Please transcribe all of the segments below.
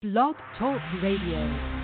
Blog Talk Radio.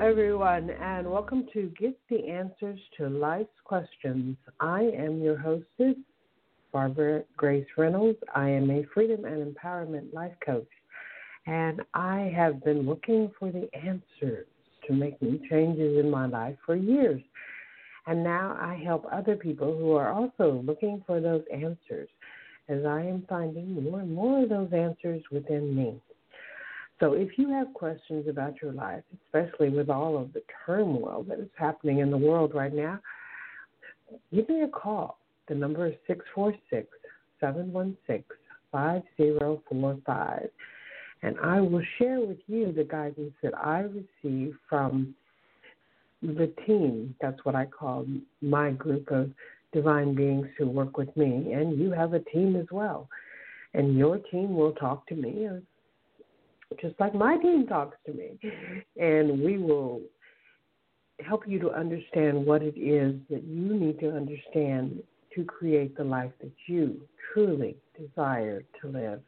Everyone, and welcome to Get the Answers to Life's Questions. I am your hostess, Barbara Grace Reynolds. I am a freedom and empowerment life coach, and I have been looking for the answers to making changes in my life for years. And now I help other people who are also looking for those answers, as I am finding more and more of those answers within me. So if you have questions about your life, especially with all of the turmoil that is happening in the world right now, give me a call. The number is 646 716 5045. And I will share with you the guidance that I receive from the team. That's what I call my group of divine beings who work with me. And you have a team as well. And your team will talk to me just like my team talks to me. And we will help you to understand what it is that you need to understand to create the life that you truly desire to live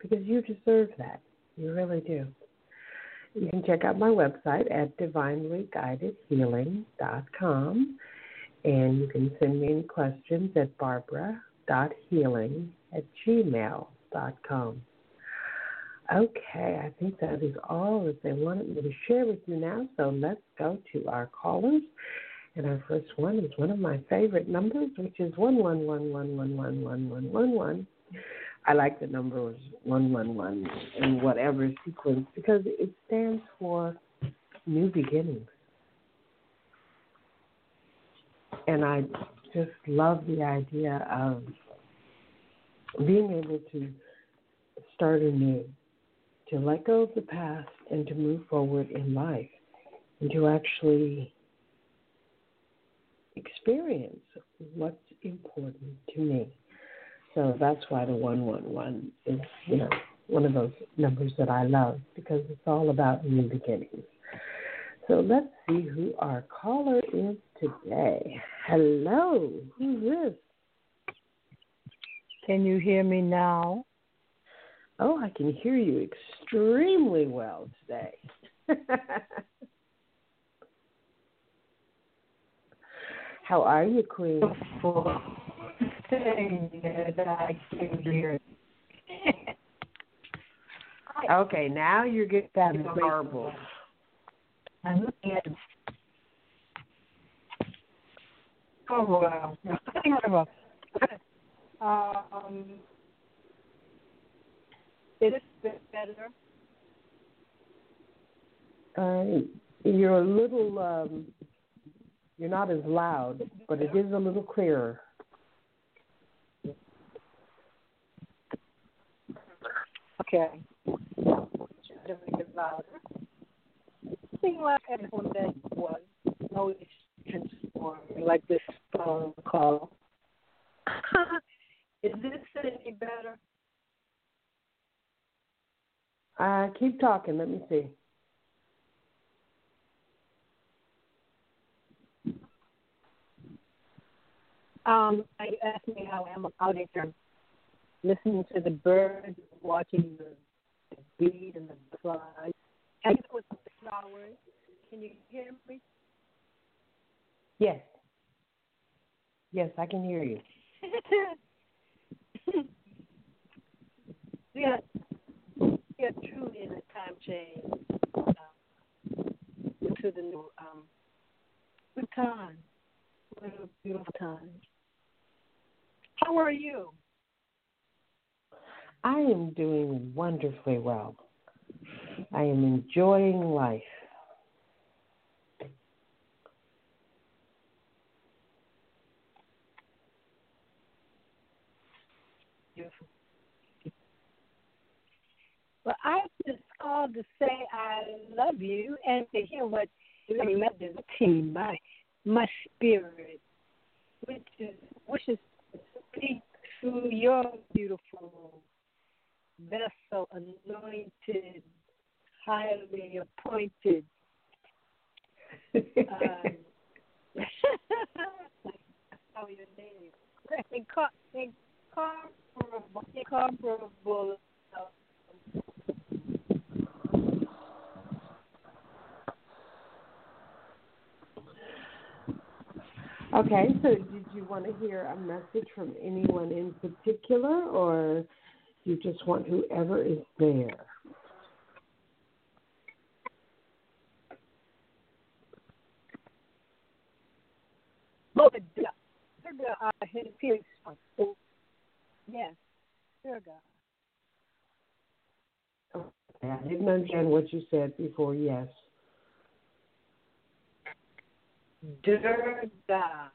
because you deserve that. You really do. You can check out my website at divinelyguidedhealing.com and you can send me any questions at barbara.healing at gmail.com. Okay, I think that is all that they wanted me to share with you now. So let's go to our callers. And our first one is one of my favorite numbers, which is one one one one one one one one one one. I like the numbers one one one in whatever sequence because it stands for new beginnings. And I just love the idea of being able to start anew to let go of the past and to move forward in life and to actually experience what's important to me. So that's why the 111 is, you know, one of those numbers that I love because it's all about new beginnings. So let's see who our caller is today. Hello, who's this? Can you hear me now? Oh, I can hear you extremely well today. How are you, Queen? okay, now you're getting that garbled. I'm looking at. Oh wow! um, is it better? Uh, you're a little, um, you're not as loud, but it is a little clearer. Okay. Try to make it louder. Thing like that was no transform like this phone call. Is this any better? Uh, keep talking. Let me see. Um, I asked me how I'm out here listening to the birds, watching the, the bees and the flies. And with the flowers. Can you hear me? Yes. Yes, I can hear you. are, we are truly in a time change um, to the new um, good time. What a beautiful time. How are you? I am doing wonderfully well. I am enjoying life. Beautiful. Well, I just called to say I love you and to hear what you remember team, my my spirit, which is wishes to speak through your beautiful vessel, anointed, highly appointed. um, oh, your name. Inco- incomparable, incomparable. Okay, so did you want to hear a message from anyone in particular, or you just want whoever is there? Lord, Durga, uh, his peers. Yes, Durga. Okay, I didn't understand what you said before. Yes. Durga.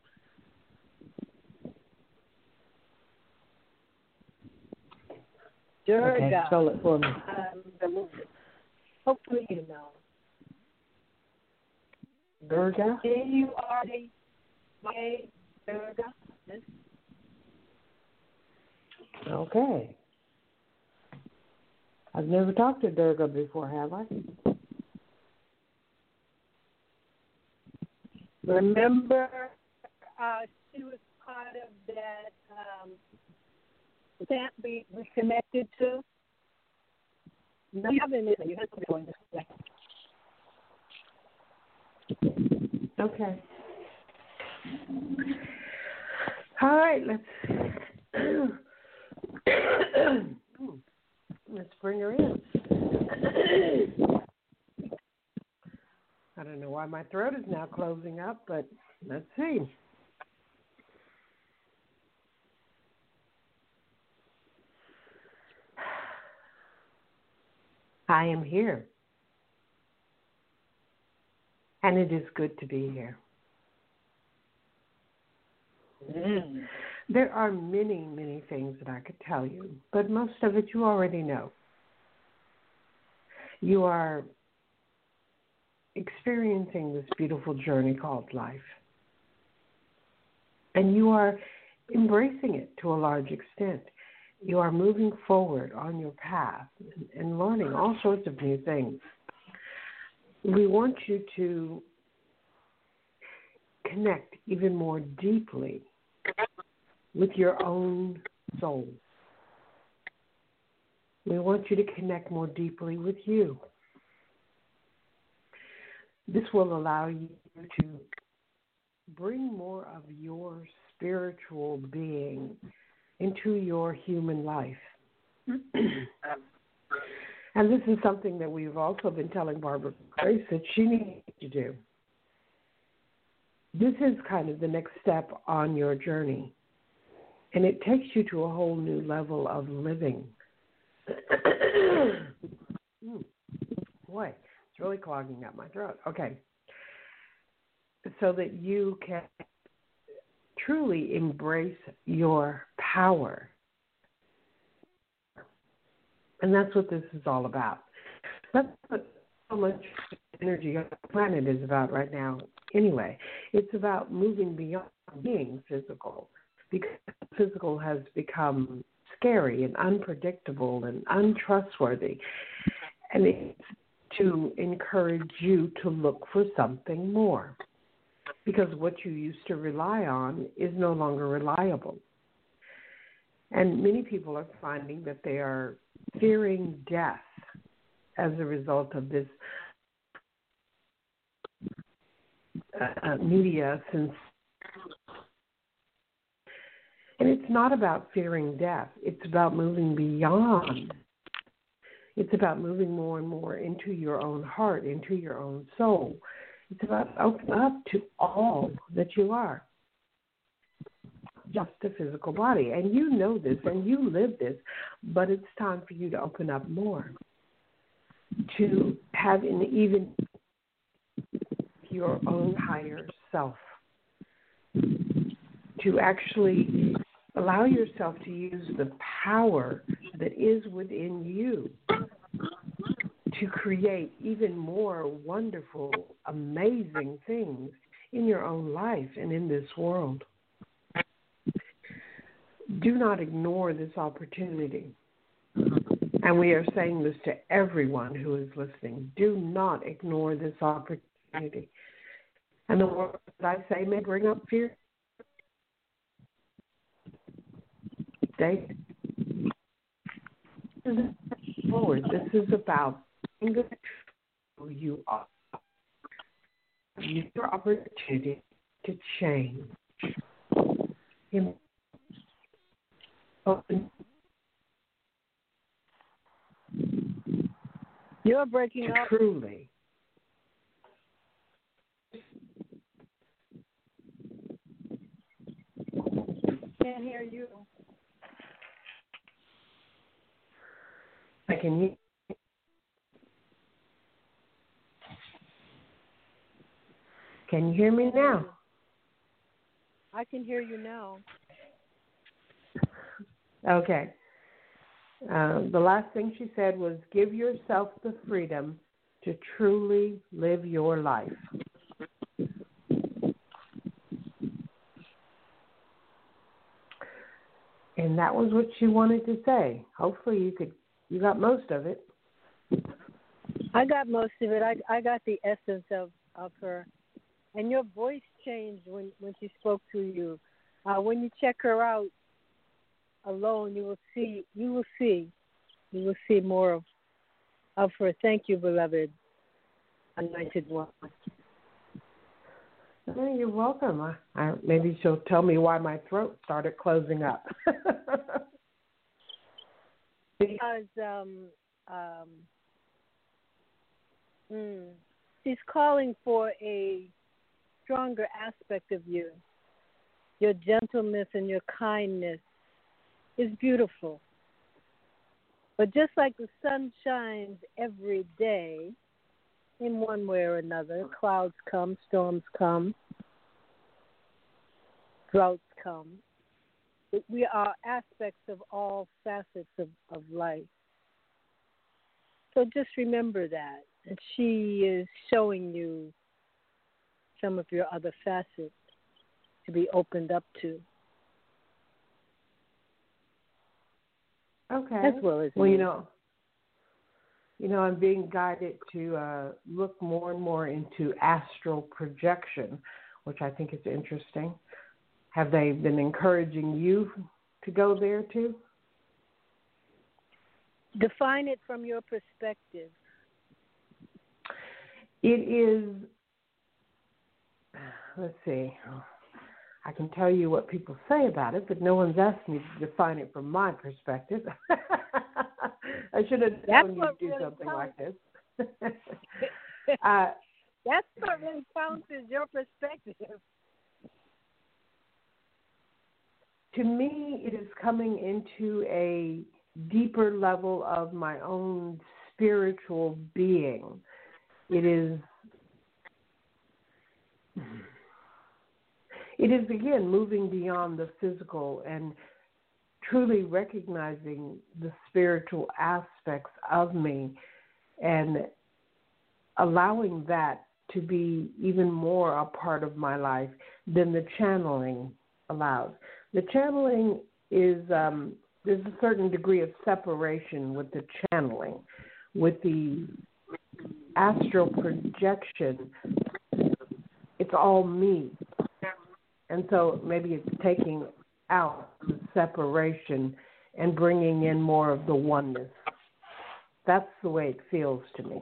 Durga. Okay, spell it for me. Um. Hopefully you know. Durga. D U R D A Durga. Okay. I've never talked to Durga before, have I? Remember, uh, she was part of that um, that we, we connected to. No, you haven't. You have to go in this way. Okay. All right, let's let's bring her in. I don't know why my throat is now closing up, but let's see. I am here. And it is good to be here. There are many, many things that I could tell you, but most of it you already know. You are experiencing this beautiful journey called life. And you are embracing it to a large extent. You are moving forward on your path and learning all sorts of new things. We want you to connect even more deeply with your own soul. We want you to connect more deeply with you. This will allow you to bring more of your spiritual being into your human life. and this is something that we've also been telling Barbara Grace that she needs to do. This is kind of the next step on your journey. And it takes you to a whole new level of living. Boy, really clogging up my throat. Okay. So that you can truly embrace your power. And that's what this is all about. That's what so much energy on the planet is about right now, anyway. It's about moving beyond being physical because physical has become scary and unpredictable and untrustworthy. And it's to encourage you to look for something more. Because what you used to rely on is no longer reliable. And many people are finding that they are fearing death as a result of this uh, media since and it's not about fearing death it's about moving beyond it's about moving more and more into your own heart into your own soul. It's about opening up to all that you are. Just a physical body. And you know this and you live this but it's time for you to open up more. To have an even your own higher self. To actually allow yourself to use the power that is within you to create even more wonderful, amazing things in your own life and in this world. Do not ignore this opportunity. And we are saying this to everyone who is listening. Do not ignore this opportunity. And the words I say may bring up fear. Stay forward. This is about who you are. Your opportunity to change. You're breaking up. Truly can't hear you. I can hear. Can you hear me now? I can hear you now. Okay. Uh, the last thing she said was give yourself the freedom to truly live your life. and that was what she wanted to say. Hopefully, you could you got most of it. I got most of it. I I got the essence of of her, and your voice changed when when she spoke to you. Uh, when you check her out alone, you will see you will see you will see more of of her. Thank you, beloved, anointed one. Oh, you're welcome. I, I, maybe she'll tell me why my throat started closing up. because um, um, mm, she's calling for a stronger aspect of you. Your gentleness and your kindness is beautiful. But just like the sun shines every day, in one way or another. Clouds come, storms come, droughts come. We are aspects of all facets of, of life. So just remember that. And she is showing you some of your other facets to be opened up to. Okay. As well as well, you know, you know, I'm being guided to uh, look more and more into astral projection, which I think is interesting. Have they been encouraging you to go there too? Define it from your perspective. It is, let's see, I can tell you what people say about it, but no one's asked me to define it from my perspective. I should have known you'd do really something counts. like this. uh, That's what really counts is your perspective. To me, it is coming into a deeper level of my own spiritual being. It is. It is again moving beyond the physical and truly recognizing the spiritual aspects of me and allowing that to be even more a part of my life than the channeling allows. The channeling is um, there's a certain degree of separation with the channeling. With the astral projection, it's all me. And so maybe it's taking out the separation and bringing in more of the oneness. That's the way it feels to me.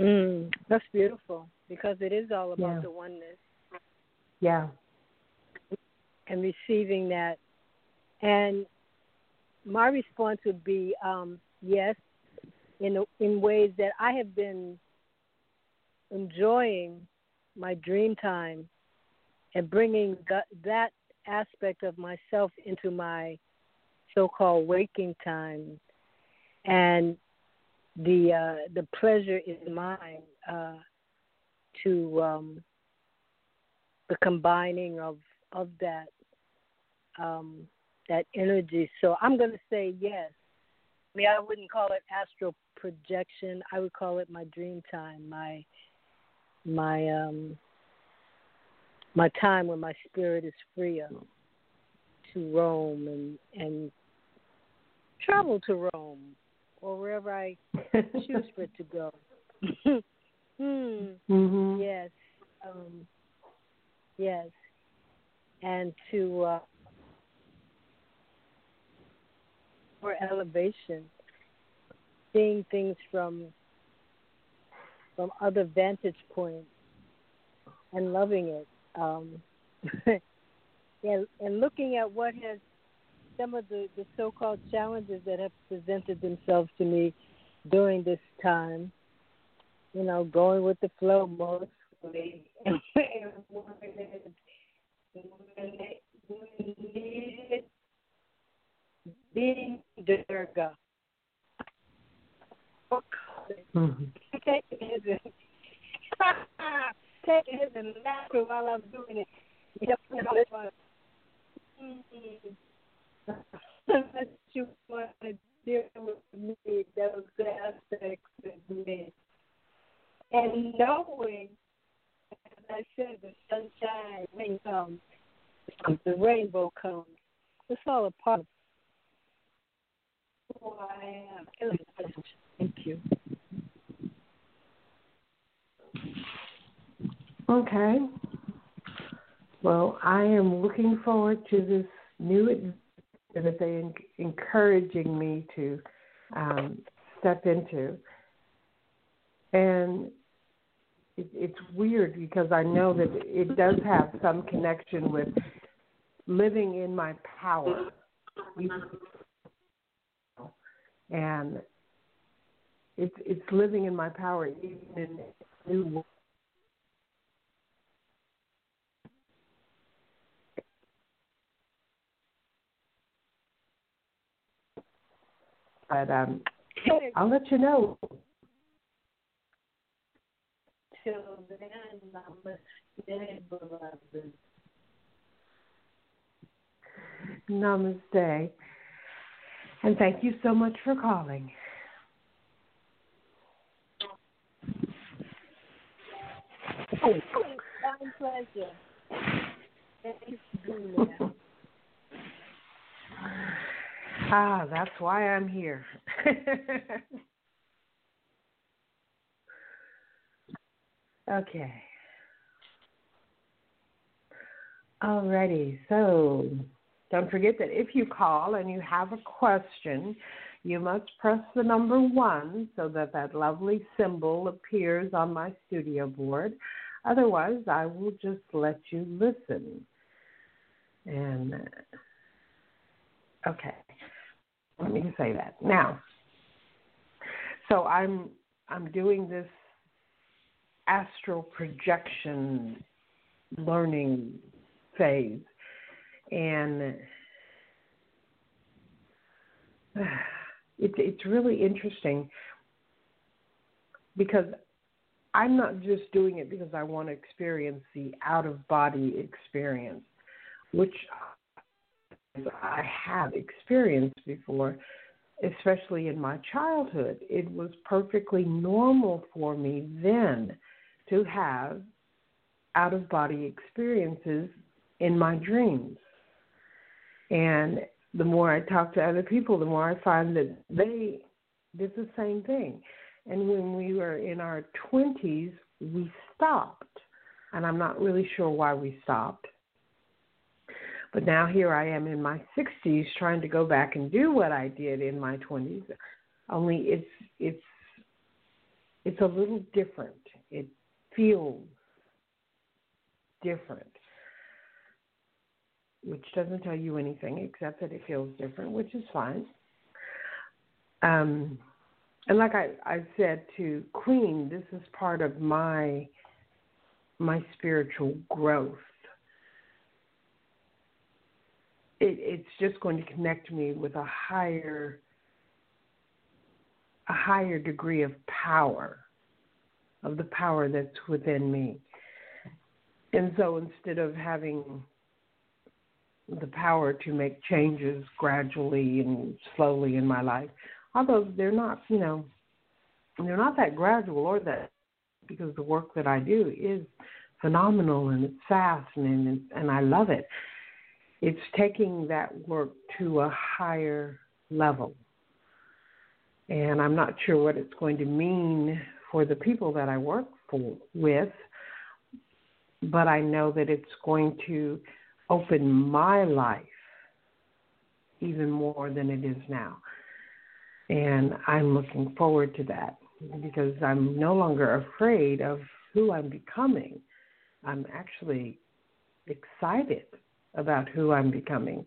Mm, that's beautiful because it is all about yeah. the oneness. Yeah. And receiving that. And my response would be um, yes, in in ways that I have been enjoying my dream time and bringing that, that aspect of myself into my so-called waking time and the uh, the pleasure is mine uh, to um, the combining of of that um, that energy. So I'm going to say yes. I mean, I wouldn't call it astral projection. I would call it my dream time, my my um, my time when my spirit is freer to roam and and travel to Rome or wherever I choose for it to go. hmm. Mm-hmm. Yes. Um, yes. And to uh, for elevation, seeing things from from other vantage points and loving it. Um, and, and looking at what has some of the, the so called challenges that have presented themselves to me during this time. You know, going with the flow mostly. being Durga. Mm-hmm. Taking his taking his and laughing while I'm doing it. You know, this one. Mm-hmm that you want to deal with me, those aspects of me. And knowing, as I said, the sunshine, rain comes, the rainbow comes. It's all a part of Thank you. Okay. Well, I am looking forward to this new that they encouraging me to um, step into. And it, it's weird because I know that it does have some connection with living in my power. And it's it's living in my power even in new world. But um, I'll let you know. Till then, namaste. Namaste. And thank you so much for calling. my pleasure. Ah, that's why I'm here. okay. Alrighty, so don't forget that if you call and you have a question, you must press the number one so that that lovely symbol appears on my studio board. Otherwise, I will just let you listen. And uh, okay. Let me say that now. So I'm I'm doing this astral projection learning phase, and it's it's really interesting because I'm not just doing it because I want to experience the out of body experience, which I have experienced before, especially in my childhood. It was perfectly normal for me then to have out of body experiences in my dreams. And the more I talk to other people, the more I find that they did the same thing. And when we were in our 20s, we stopped. And I'm not really sure why we stopped. But now here I am in my 60s trying to go back and do what I did in my 20s. Only it's it's it's a little different. It feels different which doesn't tell you anything except that it feels different, which is fine. Um, and like I, I said to Queen, this is part of my my spiritual growth. It, it's just going to connect me with a higher a higher degree of power, of the power that's within me. And so instead of having the power to make changes gradually and slowly in my life. Although they're not, you know, they're not that gradual or that because the work that I do is phenomenal and it's fast and and I love it. It's taking that work to a higher level. And I'm not sure what it's going to mean for the people that I work for with, but I know that it's going to open my life even more than it is now. And I'm looking forward to that because I'm no longer afraid of who I'm becoming. I'm actually excited about who I'm becoming.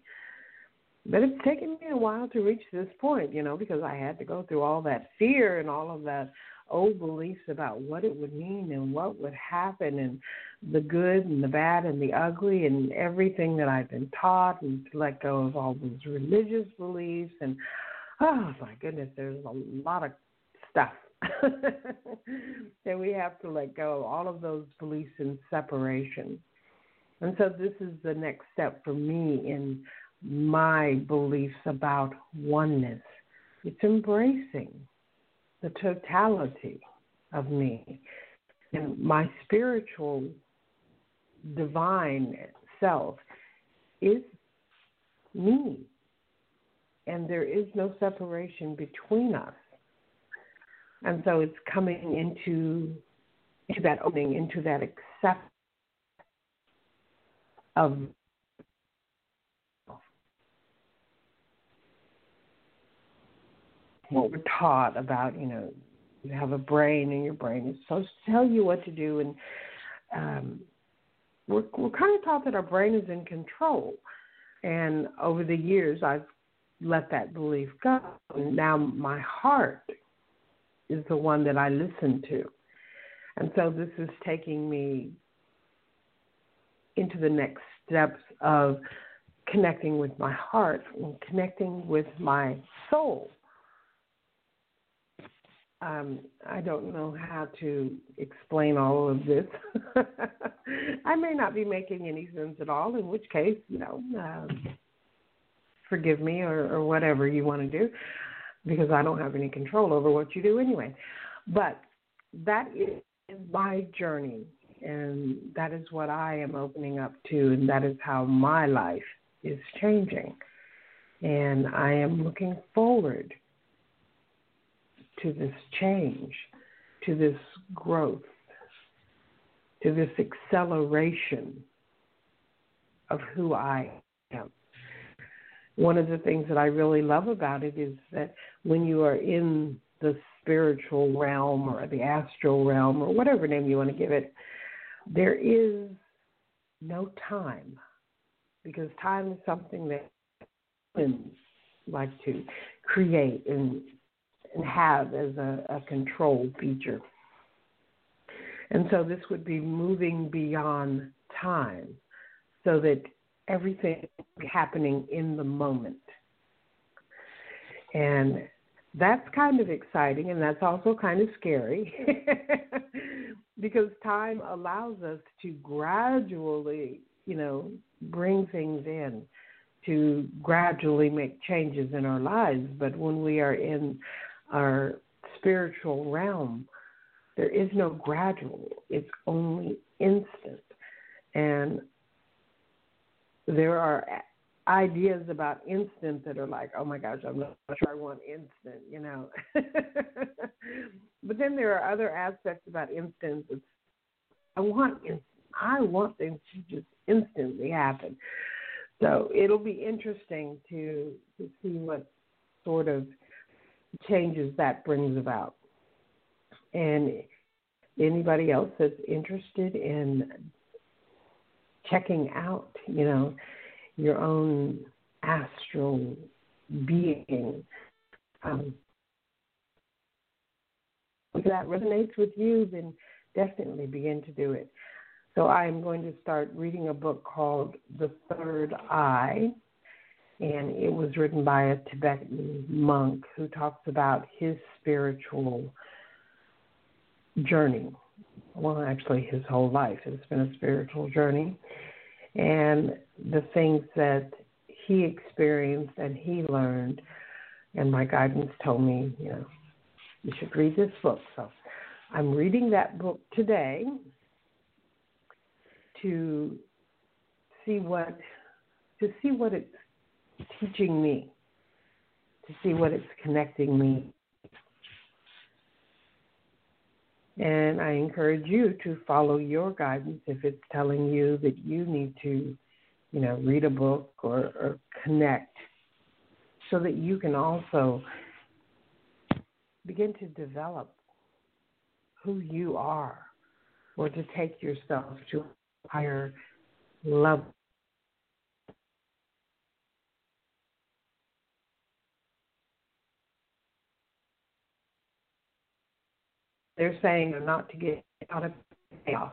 But it's taken me a while to reach this point, you know, because I had to go through all that fear and all of that old beliefs about what it would mean and what would happen and the good and the bad and the ugly and everything that I've been taught and to let go of all those religious beliefs and oh my goodness, there's a lot of stuff that we have to let go of all of those beliefs in separation. And so this is the next step for me in my beliefs about oneness. It's embracing the totality of me. And my spiritual divine self is me. And there is no separation between us. And so it's coming into into that opening, into that acceptance of what we're taught about, you know, you have a brain and your brain is supposed to tell you what to do and um we're we're kind of taught that our brain is in control. And over the years I've let that belief go. And now my heart is the one that I listen to. And so this is taking me into the next steps of connecting with my heart and connecting with my soul um, I don't know how to explain all of this. I may not be making any sense at all, in which case, you know, um, forgive me or, or whatever you want to do, because I don't have any control over what you do anyway. But that is my journey, and that is what I am opening up to, and that is how my life is changing. And I am looking forward to this change, to this growth, to this acceleration of who I am. One of the things that I really love about it is that when you are in the spiritual realm or the astral realm or whatever name you want to give it, there is no time because time is something that humans like to create and have as a, a control feature. And so this would be moving beyond time so that everything happening in the moment. And that's kind of exciting and that's also kind of scary because time allows us to gradually, you know, bring things in, to gradually make changes in our lives. But when we are in our spiritual realm, there is no gradual, it's only instant. And there are ideas about instant that are like, oh my gosh, I'm not sure I want instant, you know. but then there are other aspects about instant. It's, I want instant. I want things to just instantly happen. So it'll be interesting to to see what sort of changes that brings about. And anybody else that's interested in checking out, you know, your own astral being. Um, if that resonates with you, then definitely begin to do it. So I'm going to start reading a book called The Third Eye, and it was written by a Tibetan monk who talks about his spiritual journey. Well, actually, his whole life has been a spiritual journey and the things that he experienced and he learned. And my guidance told me, you know, you should read this book. So I'm reading that book today to see what to see what it's teaching me, to see what it's connecting me And I encourage you to follow your guidance if it's telling you that you need to, you know, read a book or, or connect so that you can also begin to develop who you are or to take yourself to a higher level. They're saying not to get out of chaos.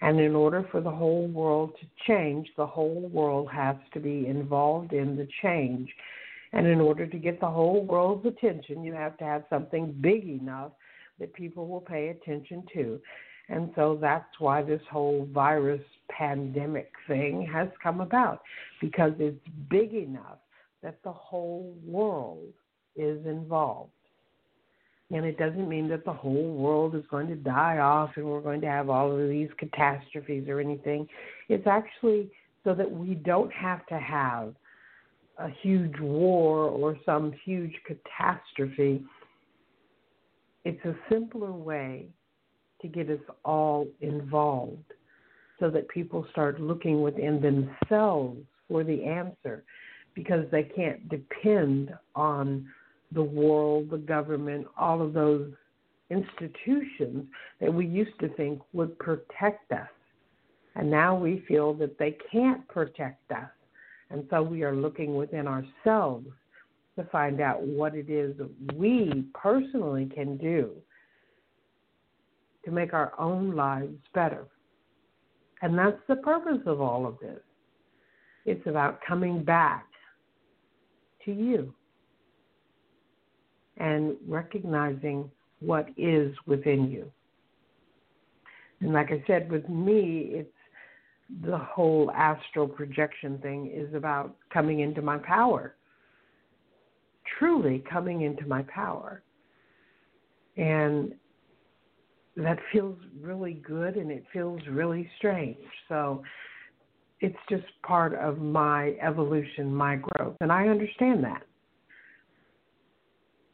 And in order for the whole world to change, the whole world has to be involved in the change. And in order to get the whole world's attention, you have to have something big enough that people will pay attention to. And so that's why this whole virus pandemic thing has come about because it's big enough that the whole world is involved. And it doesn't mean that the whole world is going to die off and we're going to have all of these catastrophes or anything. It's actually so that we don't have to have a huge war or some huge catastrophe it's a simpler way to get us all involved so that people start looking within themselves for the answer because they can't depend on the world, the government, all of those institutions that we used to think would protect us. And now we feel that they can't protect us. And so we are looking within ourselves to find out what it is we personally can do to make our own lives better. And that's the purpose of all of this. It's about coming back to you and recognizing what is within you. And like I said, with me, it's the whole astral projection thing is about coming into my power truly coming into my power. And that feels really good and it feels really strange. So it's just part of my evolution, my growth. And I understand that.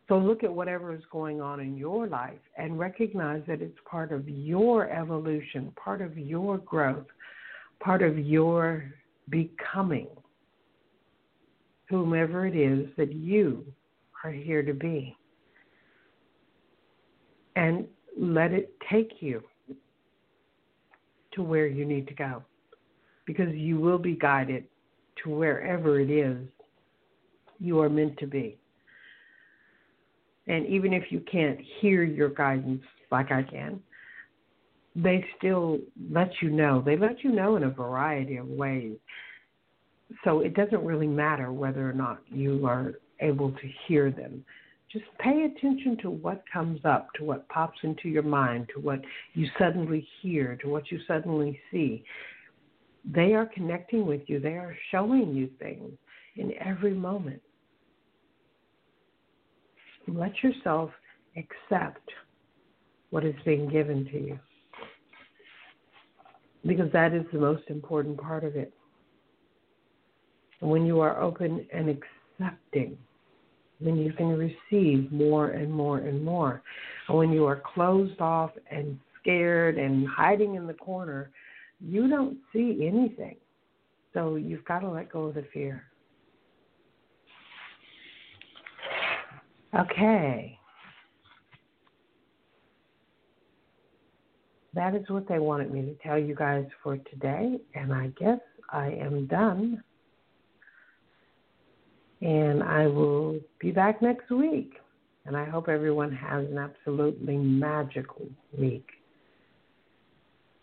So look at whatever is going on in your life and recognize that it's part of your evolution, part of your growth, part of your becoming whomever it is that you are here to be. And let it take you to where you need to go because you will be guided to wherever it is you are meant to be. And even if you can't hear your guidance like I can, they still let you know. They let you know in a variety of ways so it doesn't really matter whether or not you are able to hear them. Just pay attention to what comes up, to what pops into your mind, to what you suddenly hear, to what you suddenly see. they are connecting with you, they are showing you things in every moment. Let yourself accept what is being given to you because that is the most important part of it. When you are open and accepting, then you can receive more and more and more. And when you are closed off and scared and hiding in the corner, you don't see anything. So you've got to let go of the fear. Okay. That is what they wanted me to tell you guys for today, and I guess I am done. And I will be back next week. And I hope everyone has an absolutely magical week.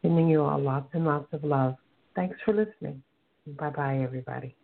Sending you all lots and lots of love. Thanks for listening. Bye bye, everybody.